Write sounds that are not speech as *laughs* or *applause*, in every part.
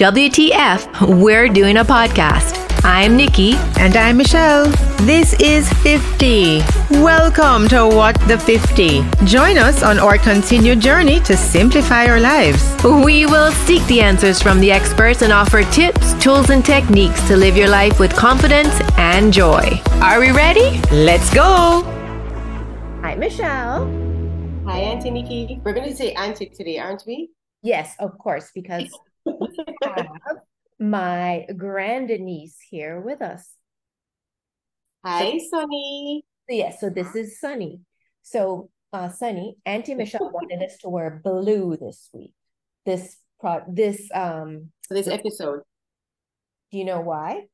WTF, we're doing a podcast. I'm Niki. And I'm Michelle. This is 50. Welcome to What the 50. Join us on our continued journey to simplify our lives. We will seek the answers from the experts and offer tips, tools, and techniques to live your life with confidence and joy. Are we ready? Let's go. Hi, Michelle. Hi, Auntie Niki. We're going to say Auntie today, aren't we? Yes, of course, because have my grandniece here with us. Hi, Sunny. So, yes, so this is Sunny. So, uh, Sunny, Auntie *laughs* Michelle wanted us to wear blue this week. This pro this um So this episode. do you know why?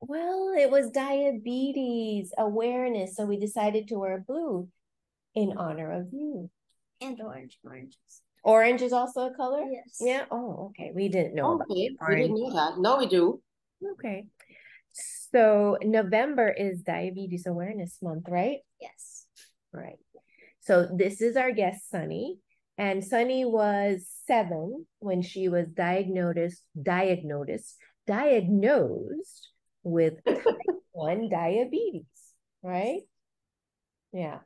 Well, it was diabetes awareness, so we decided to wear blue in honor of you. and orange oranges. Orange is also a color? Yes. Yeah. Oh, okay. We didn't know oh, Okay, we didn't know that. Now we do. Okay. So November is Diabetes Awareness Month, right? Yes. Right. So this is our guest, Sunny. And Sunny was seven when she was diagnosed, diagnosed, diagnosed with type 1 *laughs* diabetes, right? Yeah.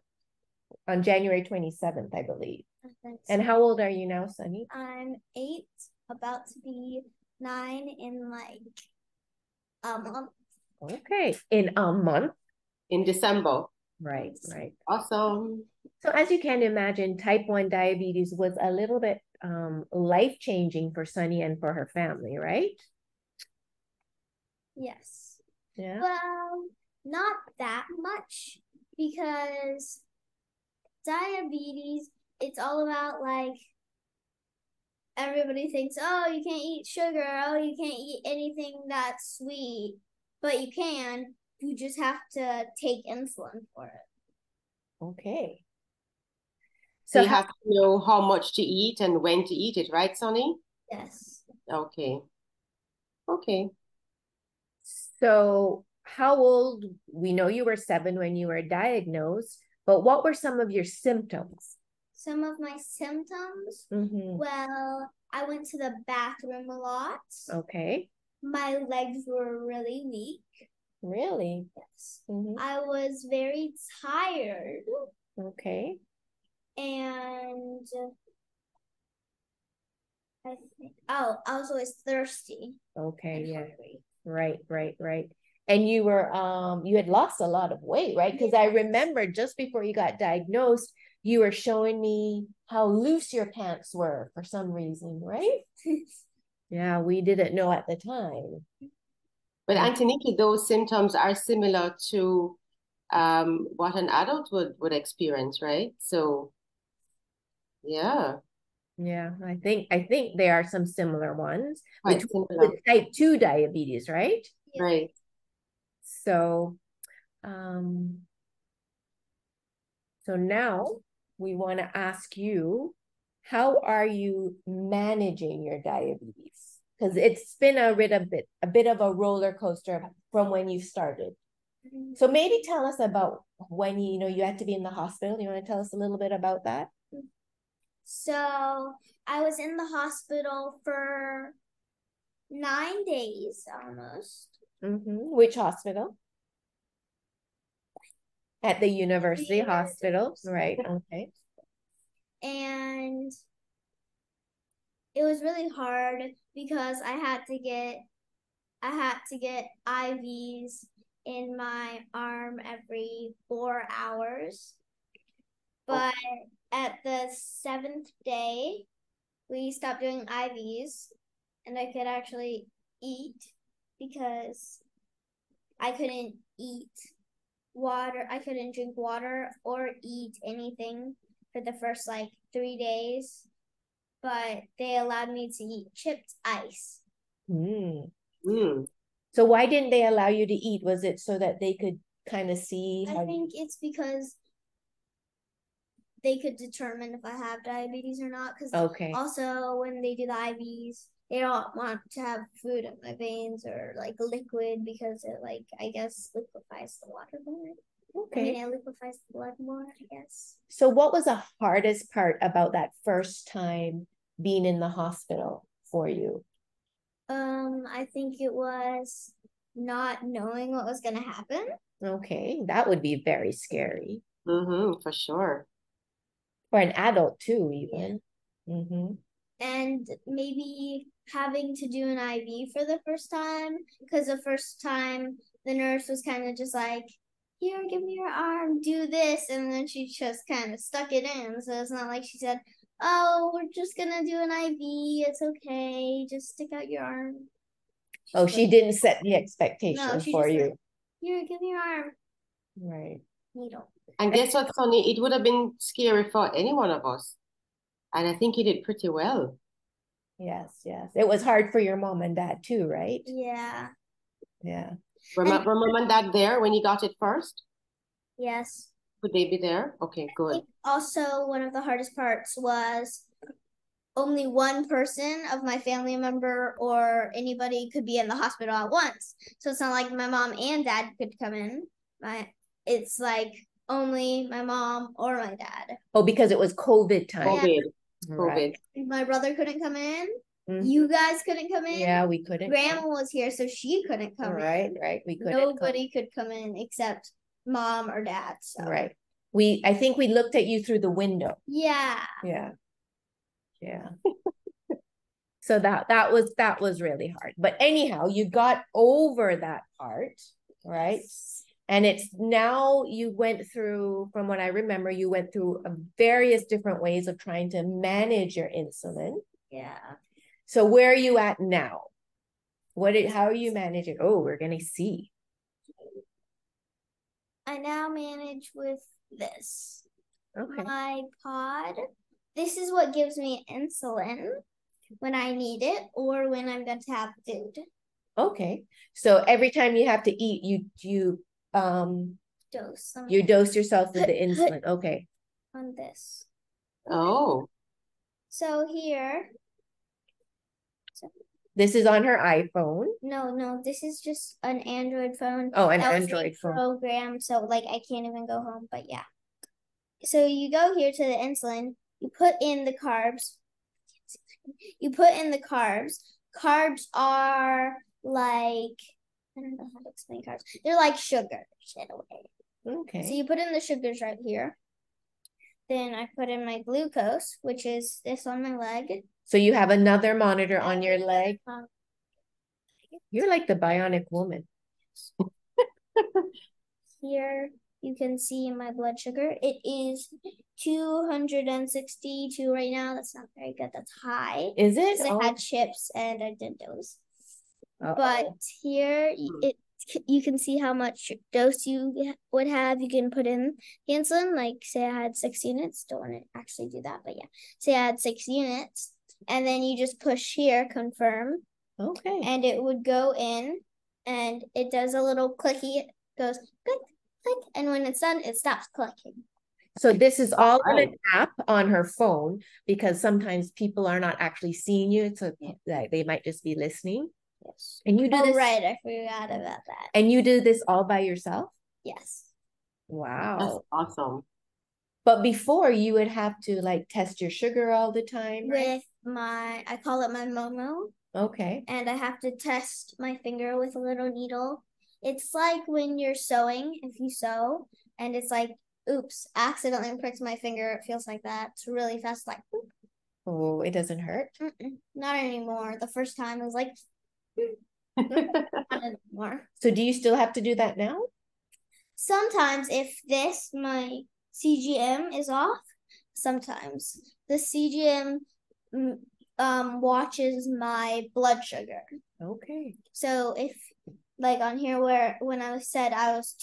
On January 27th, I believe. I think And how old are you now, Sunny? I'm eight, about to be nine in like a month. Okay. In a month. In December. Right, right. Awesome. So as you can imagine, type 1 diabetes was a little bit um, life-changing for Sunny and for her family, right? Yes. Yeah. Well, not that much because diabetes, it's all about like everybody thinks, oh, you can't eat sugar, oh, you can't eat anything that's sweet, but you can. You just have to take insulin for it. Okay. So So you have to know how much to eat and when to eat it, right, Sunny? Yes. Okay. Okay. so how old, we know you were seven when you were diagnosed, but what were some of your symptoms? Some of my symptoms, Mm-hmm. well, I went to the bathroom a lot. Okay. My legs were really weak. Really? Yes. Mm-hmm. I was very tired Okay. and I think oh, I was always thirsty. Okay. Yeah. hungry. Right, right, right. And you were um you had lost a lot of weight, right? Because I remember just before you got diagnosed, you were showing me how loose your pants were for some reason, right? *laughs* Yeah, we didn't know at the time. But Niki, those symptoms are similar to um, what an adult would, would experience, right? So, yeah, Yeah, I think I think there are some similar ones quite with, similar. type 2 diabetes, right? Right. So um so now we want to ask you how are you managing your diabetes? Because it's been a bit a bit a bit of a roller coaster from when you started. So maybe tell us about when you, you know you had to be in the hospital. You want to tell us a little bit about that? So I was in the hospital for nine days almost. Mm-hmm. Which hospital? At the university University hospital, right? Okay. and it was really hard because I had to get I had to get IVs in my arm every four hours. Oh. But at the seventh day, we stopped doing IVs and I could actually eat because I couldn't eat water. I couldn't drink water or eat anything for the first like three days, but they allowed me to eat chipped ice. Mm. Mm. So why didn't they allow you to eat? Was it so that they could kind of see I how think it's because they could determine if I have diabetes or not. Because Okay. also when they do the IVs, they don't want to have food in my veins or like liquid because it like I guess liquefies the water more. I mean, Okay. it liquefies the blood more. I guess. So what was the hardest part about that first time being in the hospital, for you? Um, I think it was not knowing what was gonna happen. Okay, that would be very scary Mm-hmm, for sure. for an adult too, even. Mm-hmm. and maybe having to do an IV for the first time because the first time the nurse was kind of just like, "Here, give me your arm, do this," and then she just kind of stuck it in. So it's not like she said, "Oh, we're just gonna do an IV. It's okay. Just stick out your arm." Oh, she didn't set the expectation she for just you. like, "Here, give me your arm." Right. Needle. And guess what, Sunny? It would have been scary for any one of us. And I think you did pretty well. Yes, yes. It was hard for your mom and dad too, right? Yeah. Yeah. Were, And- were mom and dad there when you got it first? Yes. Would they be there? Okay, good. also one of the hardest parts was only one person of my family member or anybody could be in the hospital at once. So it's not like my mom and dad could come in. My it's like only my mom or my dad. Oh, because it was COVID time. COVID, Right. COVID. My brother couldn't come in. Mhm. You guys couldn't come in. Yeah, we couldn't. Grandma was here, so she couldn't come Right, in. right. right. We couldn't. come. Nobody could come in except mom or dad. So Right. We, I think we looked at you through the window. yeah. Yeah. Yeah. *laughs* So that that was that was really hard. But anyhow, you got over that part, right? And it's now you went through, from what I remember, you went through uh, various different ways of trying to manage your insulin. Yeah. So where are you at now? What did, how are you managing? Oh, we're gonna see. I now manage with this. Okay. my pod. This is what gives me insulin when I need it or when I'm going to have food. Okay. So every time you have to eat, you you um Dose some you dose yourself with the insulin. Okay. on this. Oh, So here, This is on her iPhone. no, no, this is just an Android phone. Oh, an Android phone. program, so like I can't even go home, but yeah. So you go here to the insulin, you put in the carbs. You put in the carbs. Carbs are like I don't know how to explain carbs. They're like sugar in a way. Okay. So you put in the sugars right here. Then I put in my glucose, which is this on my leg. So you have another monitor on your leg. Um, You're like the bionic woman. *laughs* Here you can see my blood sugar. It is 262 right now. That's not very good. That's high. Is it? Because I Oh, had chips and I did those. Uh-oh. But here Hmm. it you can see how much dose you would have. You can put in the insulin. Like say I had six units. Don't want to actually do that, but yeah. Say I had six units, and then you just push here, confirm, okay. and it would go in, and it does a little clicky. It goes click, click, and when it's done, it stops clicking. So this is all on an app on her phone because sometimes people are not actually seeing you. So like they might just be listening. Yes. And you do Oh this right, I forgot about that. and you do this all by yourself? Yes. Wow. That's awesome. But before you would have to like test your sugar all the time, right? With my, I call it my Momo. Okay. and I have to test my finger with a little needle. It's like when you're sewing, if you sew, and it's like, oops, accidentally pricked my finger. It feels like that. It's really fast, like, oop, Oh, it doesn't hurt. mm-mm, not anymore. The first time it was like, not anymore. *laughs* So do you still have to do that now? Sometimes, if this, my CGM is off, sometimes the CGM mm, um, watches my blood sugar. Okay. So if like on here where when I was said I was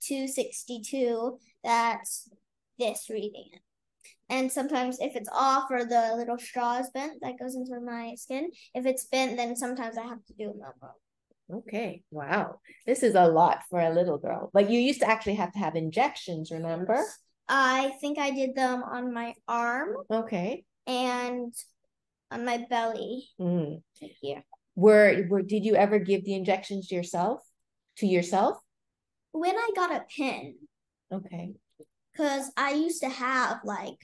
two sixty two, that's this reading it. And sometimes if it's off or the little straw is bent, that goes into my skin. If it's bent, then sometimes I have to do a Momo. Okay. Wow. This is a lot for a little girl. But you used to actually have to have injections, remember? I think I did them on my arm Okay. and on my belly Mm. here. Were were did you ever give the injections yourself? To yourself? When I got a pin, Okay. because I used to have like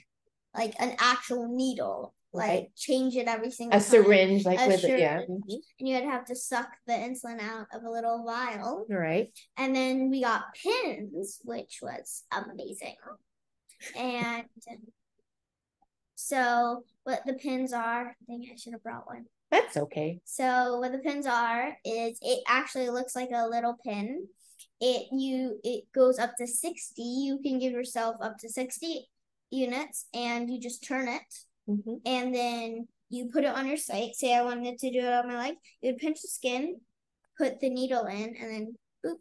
like an actual needle like Right. change it every single A time. syringe, like A with it, yeah. syringe. And you'd have to suck the insulin out of a little vial. Right. And then we got pins, which was amazing. And so what the pins are, I think I should have brought one. That's okay. So what the pins are is it actually looks like a little pin. It you it goes up to 60. You can give yourself up to 60 units and you just turn it Mhm. and then you put it on your site. Say I wanted to do it on my leg, you would pinch the skin, put the needle in, and then boop.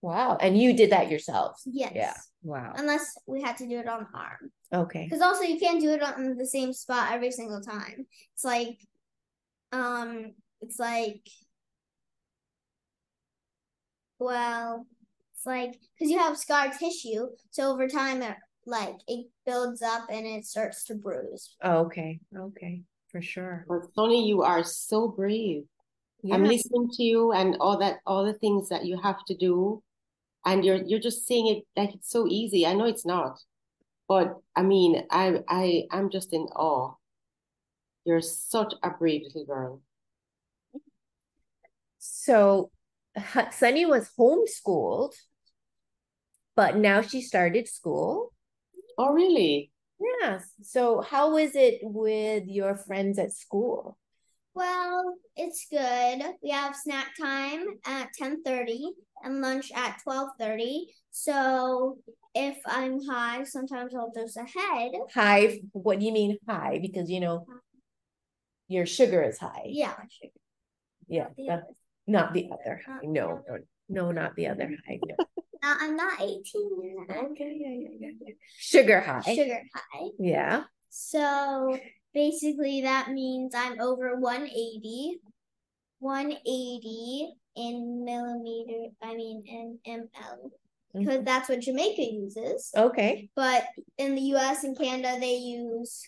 Wow. And you did that yourself. Yes. Yeah. Wow. Unless we had to do it on the arm. Okay. Because also you can't do it on the same spot every single time. It's like, um, it's like, well, it's like because you have scar tissue, so over time it like it builds up and it starts to bruise. Oh, Okay. Okay. For sure. But Sunny, you are so brave. Yeah. I'm listening to you and all that, all the things that you have to do, and you're you're just saying it like it's so easy. I know it's not, but I mean, I I I'm just in awe. You're such a brave little girl. So Hu- *laughs* Sunny was homeschooled, but now she started school. Oh, really? Yes. So how is it with your friends at school? Well, it's good. We have snack time at 10:30 and lunch at 12:30. So if I'm high, sometimes I'll dose ahead. High, what do you mean high? Because you know your sugar is high. Yeah. sugar. Yeah. the not the other Not high. the No, other. no, no, not the other high. No. Now, I'm not 18 yet. Okay, yeah, yeah, yeah, yeah. Sugar high. Sugar high. Yeah. So basically, that means I'm over 180. 180 in millimeter, I mean, in ml, because Mhm. that's what Jamaica uses. Okay. But in the US and Canada, they use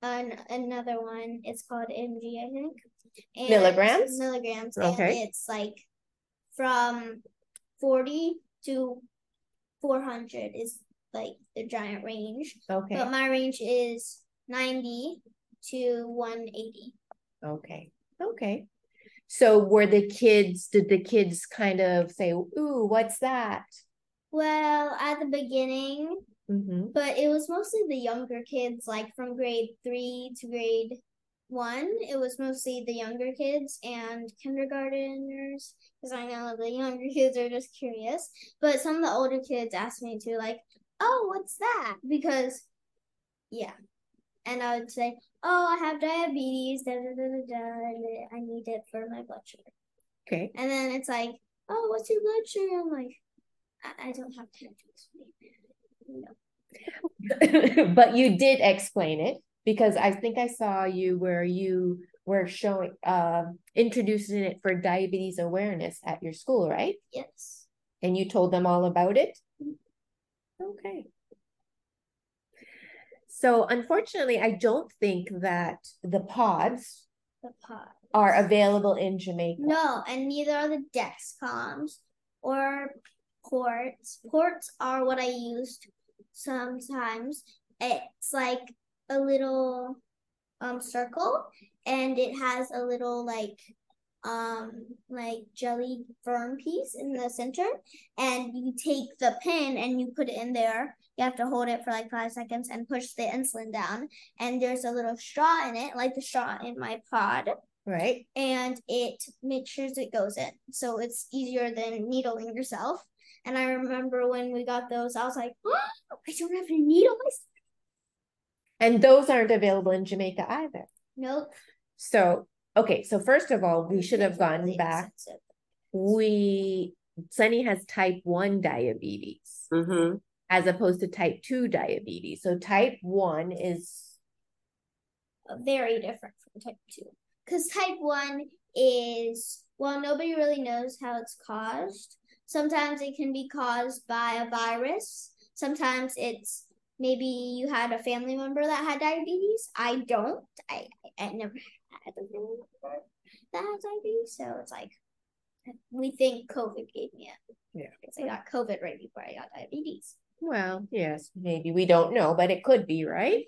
an, another one. It's called mg, I think. And Milligrams? Milligrams. Okay. It's like from 40 to 400 is like the giant range. Okay. But my range is 90 to 180. Okay. Okay. So were the kids, did the kids kind of say, ooh, what's that? Well, at the beginning, Mm-hmm. but it was mostly the younger kids, like from grade three to grade one. It was mostly the younger kids and kindergarteners, because I know the younger *laughs* kids are just curious. But some of the older kids asked me to, like, oh, what's that? Because, yeah. And I would say, oh, I have diabetes, da da da da da, and I need it for my blood sugar. Okay. And then it's like, oh, what's your blood sugar? I'm like, I, I don't have time to explain. *laughs* No. but you did explain it because I think I saw you where you were showing um introducing it for diabetes awareness at your school, right? Yes. And you told them all about it? Okay. So unfortunately, I don't think that the pods The pot. are available in Jamaica. No, and neither are the Dexcoms or ports. Ports are what I used sometimes. It's like a little um circle and it has a little like um like jelly firm piece in the center and you take the pin and you put it in there you have to hold it for like five seconds and push the insulin down and there's a little straw in it like the straw in my pod Right? and it makes sure it goes in. So it's easier than needling yourself. And I remember when we got those, I was like, oh, *gasps* I don't have a needle myself. And those aren't available in Jamaica either. Nope. So, okay, so first of all, we should have gone really back. expensive. We Sunny has type 1 diabetes Mm-hmm. as opposed to type 2 diabetes. So type 1 is Very different from type 2. Because type 1 is, well, nobody really knows how it's caused. Sometimes it can be caused by a virus. Sometimes it's maybe you had a family member that had diabetes. I don't. I, I, I never had a family member that had diabetes. So it's like, we think COVID gave me it. Yeah. Because I got COVID right before I got diabetes. well, yes, maybe we don't know, but it could be, right?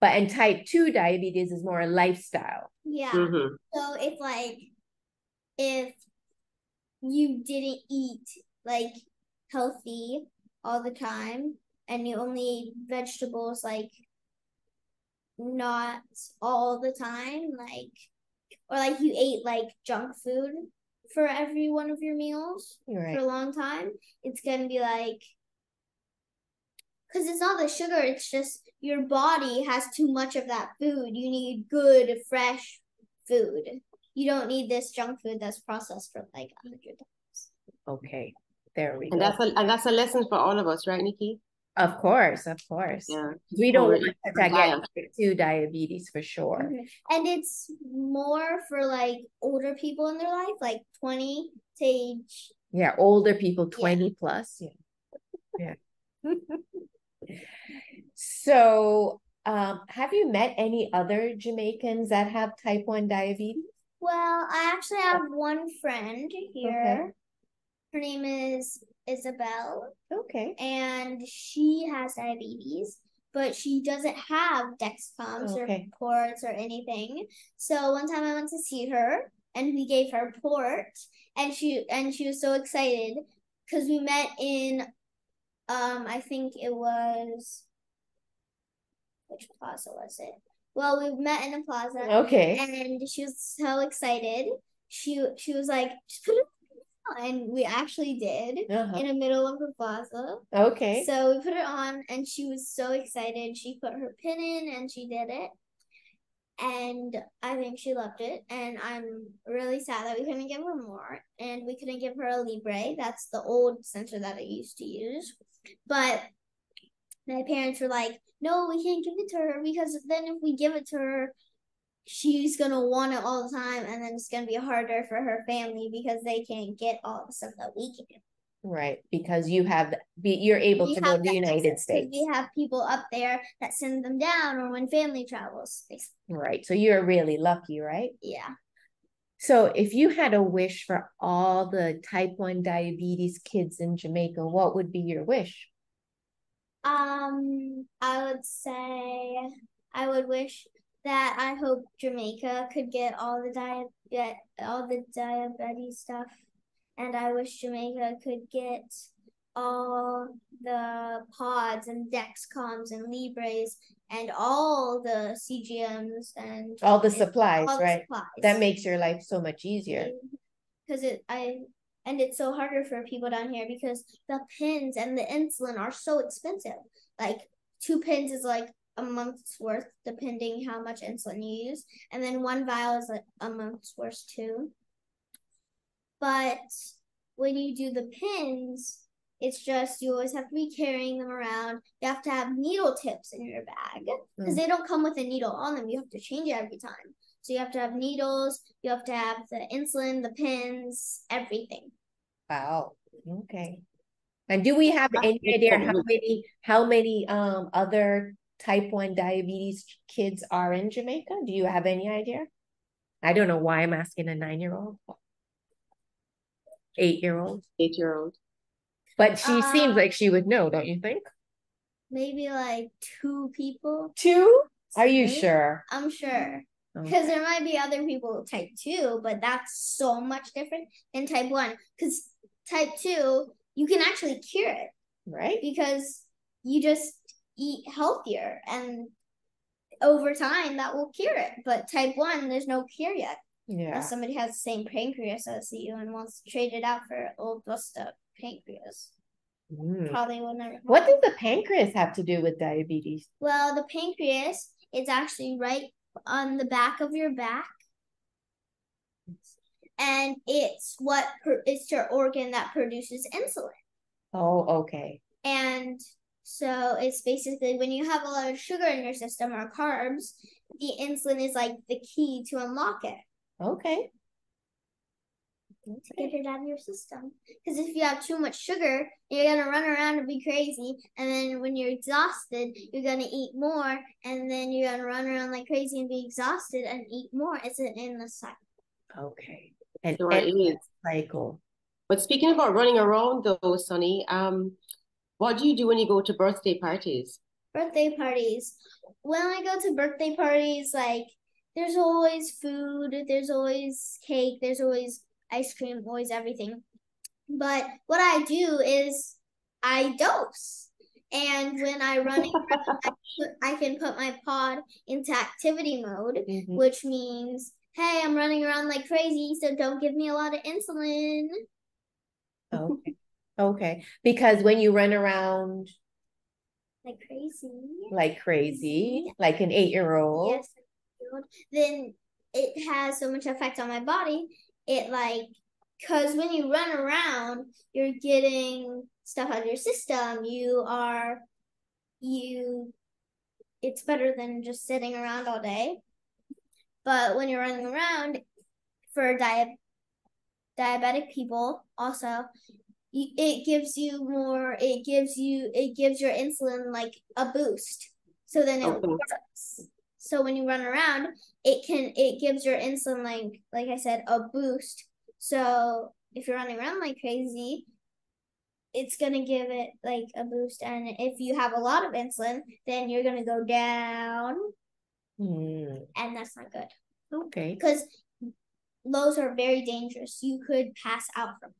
But and type 2 diabetes is more a lifestyle. Yeah. Mhm. So if like if you didn't eat like healthy all the time and you only eat vegetables like not all the time, like or like you ate like junk food for every one of your meals for a long time, it's gonna be like because it's not the sugar, it's just your body has too much of that food. You need good, fresh food. You don't need this junk food that's processed for like a hundred times. Okay. There we And go. that's a and that's a lesson for all of us, right, Niki? Of course, of course. Yeah. We don't Already want to get to diabetes for sure. And it's more for like older people in their life, like 20 to age. Yeah, older people 20 plus. Yeah. Yeah. *laughs* so, um, have you met any other Jamaicans that have type 1 diabetes? Well, I actually have one friend here. Her name is Isabel, Okay. and she has diabetes, but she doesn't have Dexcoms Okay. or ports or anything. So one time I went to see her, and we gave her port, and she and she was so excited because we met in, um, I think it was, which plaza was it? Well, we met in a plaza Okay. and she was so excited. She she was like, just put it. And we actually did Uh-huh. in the middle of the plaza. Okay. So we put it on, and she was so excited. She put her pin in, and she did it. And I think she loved it. And I'm really sad that we couldn't give her more, and we couldn't give her a Libre. That's the old sensor that I used to use. But my parents were like, "No, we can't give it to her because then if we give it to her." She's gonna want it all the time, and then it's gonna be harder for her family because they can't get all the stuff that we can. Right, because you have be you're able We to go to the United States. We have people up there that send them down, or when family travels. basically. Right. So you're really lucky, right? Yeah. So if you had a wish for all the type 1 diabetes kids in Jamaica, what would be your wish? Um, I would say I would wish that I hope Jamaica could get all the diet get all the diabetes stuff, and I wish Jamaica could get all the pods and Dexcoms and Libres and all the CGMs and All the supplies, all the right? supplies. That makes your life so much easier. Mm-hmm. because it I and it's so harder for people down here because the pins and the insulin are so expensive. Like two pins is like a month's worth, depending how much insulin you use, and then one vial is like a month's worth too. But when you do the pins, it's just you always have to be carrying them around. You have to have needle tips in your bag because Mm. they don't come with a needle on them. You have to change it every time. So you have to have needles, you have to have the insulin, the pins, everything. Wow. Okay. And do we have any idea how many how many um other type 1 diabetes kids are in Jamaica? Do you have any idea? I don't know why I'm asking a nine-year-old, eight-year-old, Eight year old. but she seems Uh, like she would know, don't you think? Maybe like two people. Two? Are you Right? sure? I'm sure. Okay. Because there might be other people with type 2, but that's so much different than type 1. Because type 2, you can actually cure it Right? because you just eat healthier and over time that will cure it. But type 1, there's no cure yet. Yeah. Unless somebody has the same pancreas as you and wants to trade it out for old Busta pancreas. Mm. Probably will never happen. What does the pancreas have to do with diabetes? Well, the pancreas is actually right on the back of your back. And it's what per- it's your organ that produces insulin. Oh, okay. And so it's basically when you have a lot of sugar in your system or carbs, the insulin is like the key to unlock it Okay. to get it out of your system. Because if you have too much sugar, you're gonna run around and be crazy. And then when you're exhausted, you're gonna eat more, and then you're gonna run around like crazy and be exhausted and eat more. It's an endless cycle. Okay. And Sure it is. cycle. But speaking about running around though, Sunny, um, what do you do when you go to birthday parties? birthday parties. When I go to birthday parties, like there's always food, there's always cake, there's always ice cream, always everything. But what I do is I dose. And when I run around, I, can put my pod into activity mode, Mhm. which means, hey, I'm running around like crazy, so don't give me a lot of insulin. Okay. Okay. Because when you run around Like crazy. like crazy, like an eight-year-old. Yes. Then it has so much effect on my body. It like because when you run around, you're getting stuff out of your system. You are you it's better than just sitting around all day. But when you're running around for diet diabetic people also it gives you more it gives you it gives your insulin like a boost. So then it Okay. works. So when you run around it can it gives your insulin like like i said a boost. So if you're running around like crazy it's gonna give it like a boost. And if you have a lot of insulin then you're gonna go down. Hmm. and that's not good. Okay. because lows are very dangerous. You could pass out from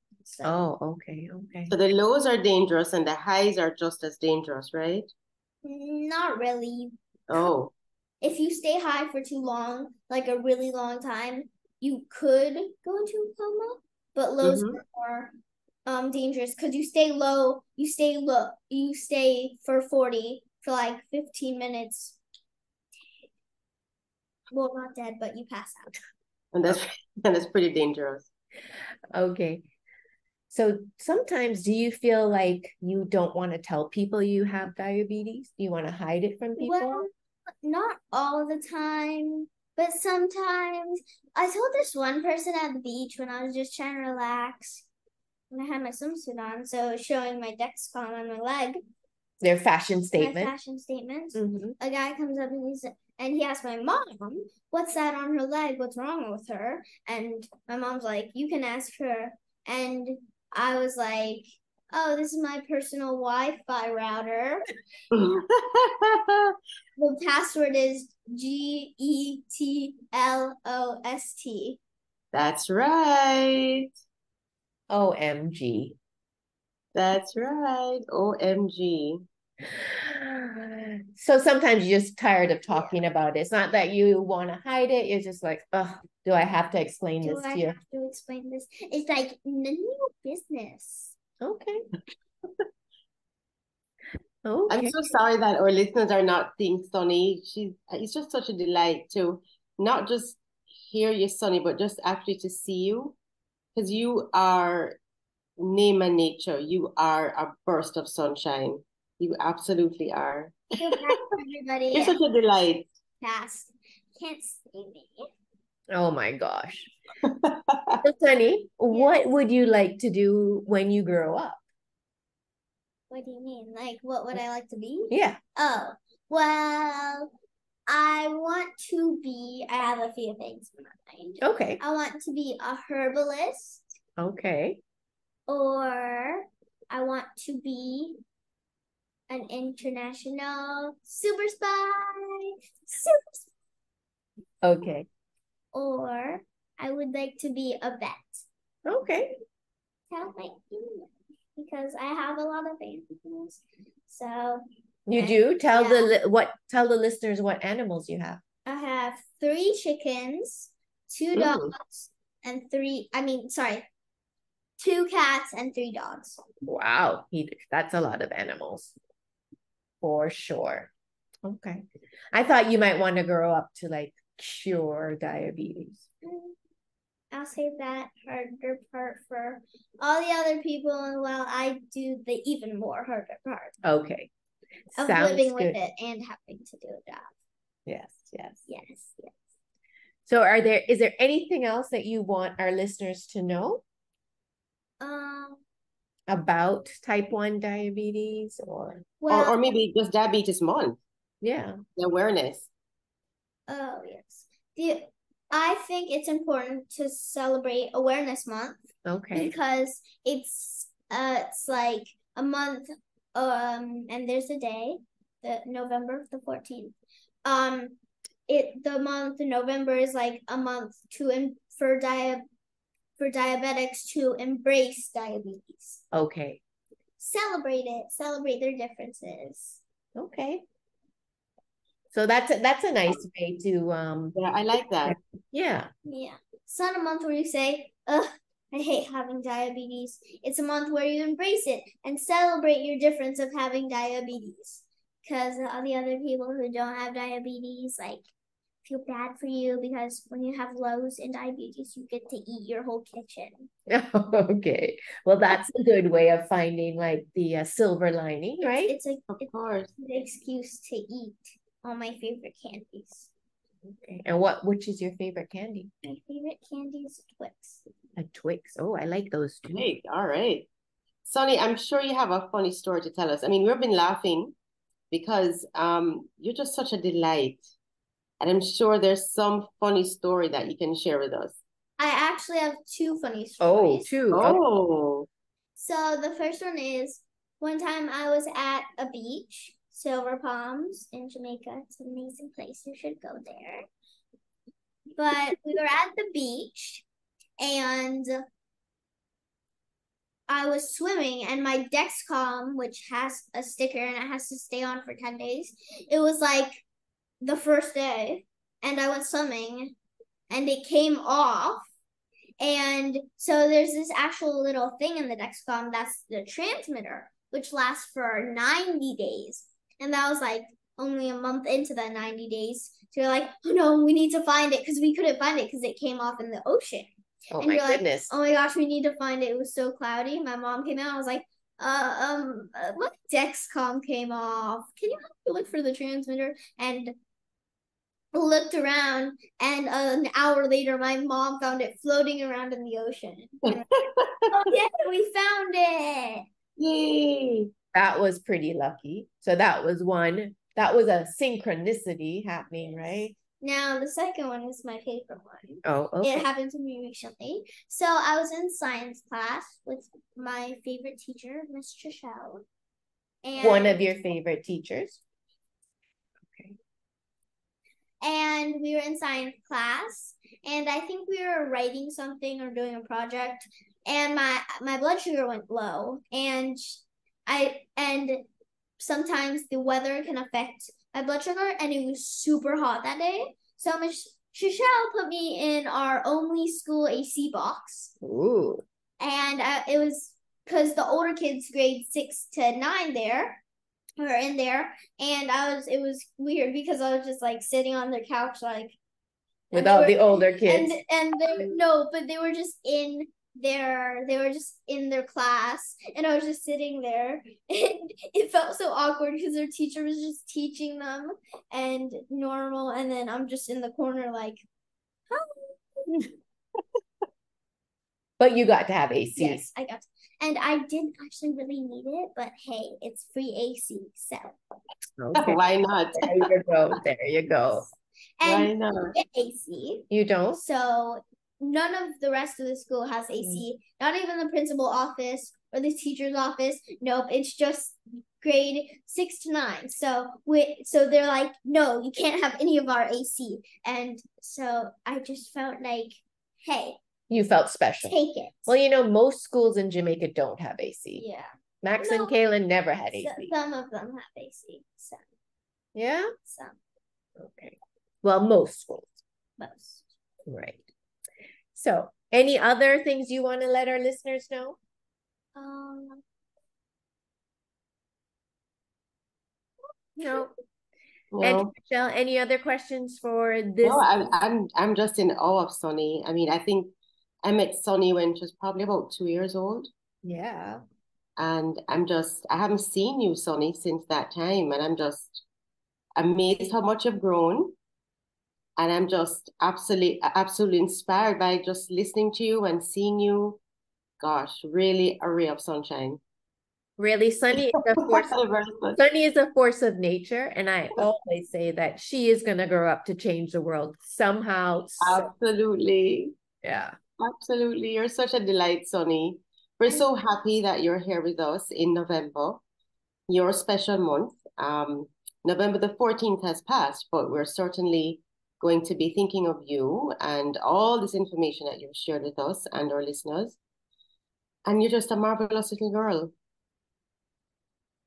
Oh, okay. Okay. So the lows are dangerous and the highs are just as dangerous, right? Not really. Oh, If you stay high for too long, like a really long time, you could go into a coma. But lows Mhm. are more um dangerous because you stay low, you stay low, you stay for 40 for like 15 minutes. Well, not dead, but you pass out. and that's *laughs* and that's pretty dangerous. Okay. So sometimes do you feel like you don't want to tell people you have diabetes? Do you want to hide it from people? Well, not all the time, but sometimes. I told this one person at the beach when I was just trying to relax. And I had my swimsuit on, so showing my Dexcom on my leg, Their fashion my statement. fashion statements. Mhm. A guy comes up and he's and he asked my mom, "What's that on her leg? What's wrong with her?" And my mom's like, "You can ask her." And I was like, "Oh, this is my personal Wi-Fi router." *laughs* The password is G E T L O S T. That's right. OMG. That's right. OMG. *sighs* So sometimes you're just tired of talking about it. It's not that you want to hide it. You're just like, oh, do I have to explain Do this I to you? have to explain this? It's like none of your business. *laughs* Okay. I'm so sorry that our listeners are not seeing Sunny. She's it's just such a delight to not just hear you, Sunny, but just actually to see you. Because you are name and nature. You are a burst of sunshine. You absolutely are. Feel bad for everybody You're such a delight. past. Can't see me. Oh my gosh. *laughs* So, Sunny, what would you like to do when you grow up? What do you mean? Like, what would I like to be? Yeah. Oh, well, I want to be, I have a few things in mind. Okay. I want to be a herbalist, Okay. or I want to be an international super spy, super spy, Okay. or I would like to be a vet. Okay. Tell my email because I have a lot of animals. So You do tell the Yeah. li- what tell the listeners what animals you have. I have three chickens, two Ooh. dogs, and three, I mean, sorry, two cats and three dogs. Wow, he, that's a lot of animals. For sure. Okay. I thought you might want to grow up to like cure diabetes. Mm, I'll save that harder part for all the other people while I do the even more harder part Okay. of Sounds living with it and having to do a job. Yes, yes. Yes, yes. So are there is there anything else that you want our listeners to know Um, about type 1 diabetes or well, or, or maybe just diabetes month, yeah. the awareness. Oh yes. The I think it's important to celebrate Awareness Month Okay. because it's uh it's like a month um and there's a day the November the 14th. Um it the month November is like a month to em- for dia- for diabetics to embrace diabetes. Okay. Celebrate it, celebrate their differences. Okay. So that's a, that's a nice way to um Yeah, I like that. yeah. Yeah. It's not a month where you say, ugh, I hate having diabetes. It's a month where you embrace it and celebrate your difference of having diabetes. Because all the other people who don't have diabetes, like, feel bad for you because when you have lows in diabetes, you get to eat your whole kitchen. *laughs* okay. Well, that's a good way of finding like the uh, silver lining, right? It's a Of it's course. an excuse to eat all my favorite candies. Okay. And what which is your favorite candy? My favorite candy is Twix. A Twix. Oh, I like those too. Great. All right. Sunny, I'm sure you have a funny story to tell us. I mean, we've been laughing because um, you're just such a delight. And I'm sure there's some funny story that you can share with us. I actually have two funny Oh, stories. two. Oh. Okay. Oh, So the first one is one time I was at a beach, Silver Palms in Jamaica. It's an amazing place. You should go there. But we were at the beach and I was swimming and my Dexcom, which has a sticker and it has to stay on for 10 days, it was like the first day and I went swimming and it came off and so there's this actual little thing in the Dexcom that's the transmitter, which lasts for 90 days. And that was like only a month into the 90 days. So you're like, oh no, we need to find it because we couldn't find it because it came off in the ocean. Oh and my you're like, goodness. Oh my gosh, we need to find it. It was so cloudy. My mom came out. I was like, uh, um, uh, my Dexcom came off. Can you help me look for the transmitter? And looked around, and an hour later, my mom found it floating around in the ocean. And I was like, *laughs* oh yeah, we found it. yay. That was pretty lucky. So that was one. That was a synchronicity happening, right? Now the second one is my favorite one. Oh, okay. It happened to me recently. So I was in science class with my favorite teacher, Miss Trishelle. And One of your favorite teachers. And we were in science class and i think we were writing something or doing a project and my my blood sugar went low and i and sometimes the weather can affect my blood sugar and it was super hot that day so miss Shishelle put me in our only school ac box Ooh. and uh, it was because the older kids grade six to nine there were in there and i was it was weird because i was just like sitting on their couch like With and they all were- the older kids. and and they no but they were just in their they were just in their class and i was just sitting there *laughs* and it felt so awkward because their teacher was just teaching them and normal and then i'm just in the corner like "Hi." *laughs* but you got to have AC. yes i got and i didn't actually really need it but hey it's free ac so Okay. Why not? there you go. There you go. Why and not? get ac You don't? So none of the rest of the school has AC. Mm. Not even the principal office or the teacher's office. Nope, it's just grade six to nine. So we so they're like, no, you can't have any of our AC. And so I just felt like, hey, You felt special. take it. Well, you know, most schools in Jamaica don't have AC. yeah. Max No. and Kaylin never had AC. some of them have AC. Some, Yeah? some, Okay. Well, most schools. most. Right. So, any other things you want to let our listeners know? Um, No. And No, Michelle, any other questions for this? no, I'm I'm I'm just in awe of Sunny. I mean, I think I met Sunny when she was probably about two years old. Yeah. And I'm just, I haven't seen you, Sunny, since that time. And I'm just amazed how much you've grown. And I'm just absolutely, absolutely inspired by just listening to you and seeing you. Gosh, really a ray of sunshine. Really, Sunny is a *laughs* force. Sunny is a force of nature, and I always say that she is going to grow up to change the world somehow. so- Absolutely. yeah. Absolutely. You're such a delight, Sunny. We're so happy that you're here with us in November, your special month. Um, November the 14th has passed, but we're certainly going to be thinking of you and all this information that you've shared with us and our listeners. And you're just a marvelous little girl.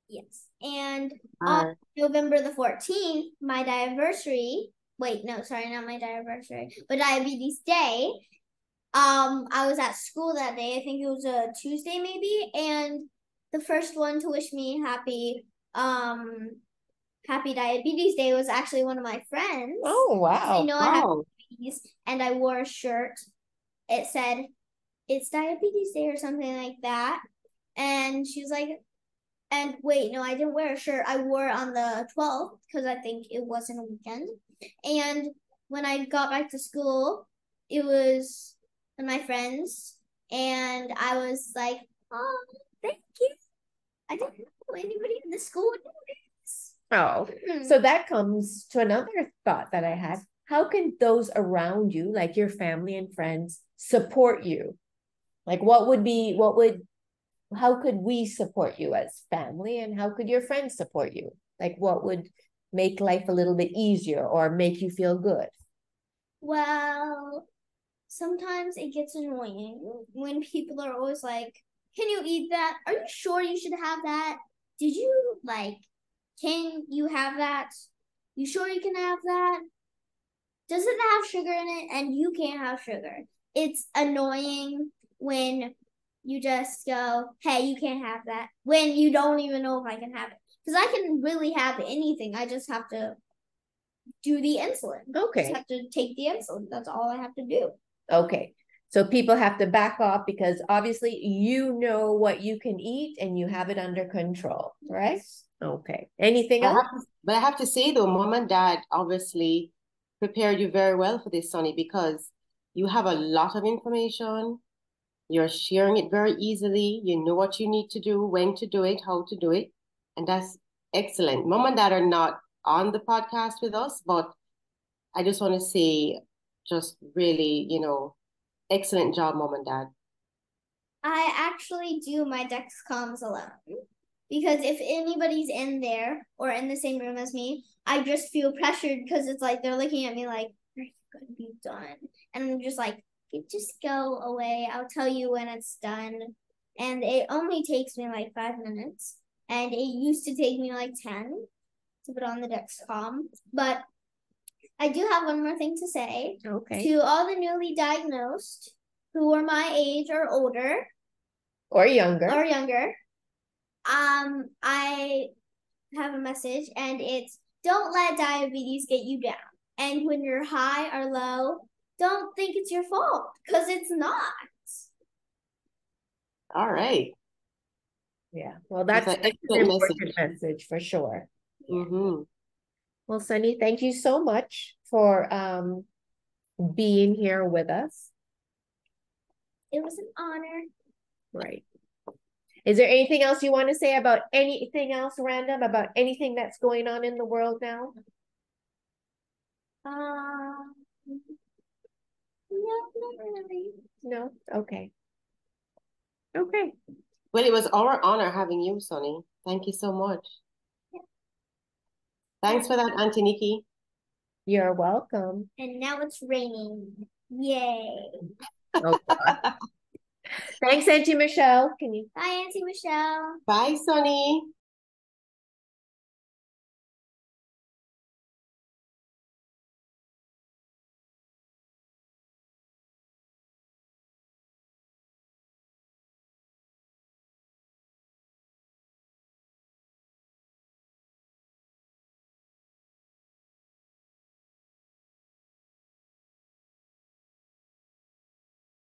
Yes. And on Uh, November the 14th, my anniversary, wait, no, sorry, not my anniversary, but diabetes day. Um, I was at school that day. I think it was a Tuesday maybe, and the first one to wish me happy um happy diabetes day was actually one of my friends. Oh wow. I wow. know I have wow. diabetes, and I wore a shirt. It said, "It's diabetes day" or something like that. And she was like, and wait, no, I didn't wear a shirt. I wore it on the 12th because I think it wasn't a weekend. And when I got back to school, it was with my friends, and I was like, "Oh, thank you." I didn't know anybody in the school would do this. Oh, hmm. so that comes to another thought that I had. How can those around you, like your family and friends, support you? Like, what would be, what would, how could we support you as family and how could your friends support you? Like, what would make life a little bit easier or make you feel good? Well, sometimes it gets annoying when people are always like, Can you eat that? Are you sure you should have that? Did you like, can you have that? You sure you can have that? Does it have sugar in it? And you can't have sugar. It's annoying when you just go, Hey, you can't have that when you don't even know if I can have it. Because I can really have anything. I just have to do the insulin. Okay. Just have to take the insulin. That's all I have to do. Okay. So people have to back off because obviously you know what you can eat and you have it under control, right? Okay. Anything I else? to- but I have to say though, mom and dad obviously prepared you very well for this, Sunny, because you have a lot of information. You're sharing it very easily. You know what you need to do, when to do it, how to do it. And that's excellent. Mom and dad are not on the podcast with us, but I just want to say just really, you know, excellent job, mom and dad. I actually do my Dexcoms alone because if anybody's in there or in the same room as me, I just feel pressured because it's like they're looking at me like, "Are you gonna be done?" And I'm just like, "You just go away. I'll tell you when it's done." And it only takes me like five minutes, and it used to take me like ten to put on the Dexcom. But I do have one more thing to say Okay. to all the newly diagnosed who are my age or older Or younger. or younger, um, I have a message and it's don't let diabetes get you down. And when you're high or low, don't think it's your fault because it's not. All right. Yeah. Well, that's, That's an excellent important message for sure. Mm-hmm. Well, Sunny, thank you so much for um being here with us. It was an honor. Right. Is there anything else you want to say about anything else random about anything that's going on in the world now? Um, no, not really. No? Okay. Okay. Well, it was our honor having you, Sunny. Thank you so much. Thanks for that, Auntie Niki. You're welcome. And now it's raining. Yay. Oh, *laughs* Thanks, Auntie Michelle. Can you Bye, Auntie Michelle. Bye, Sunny.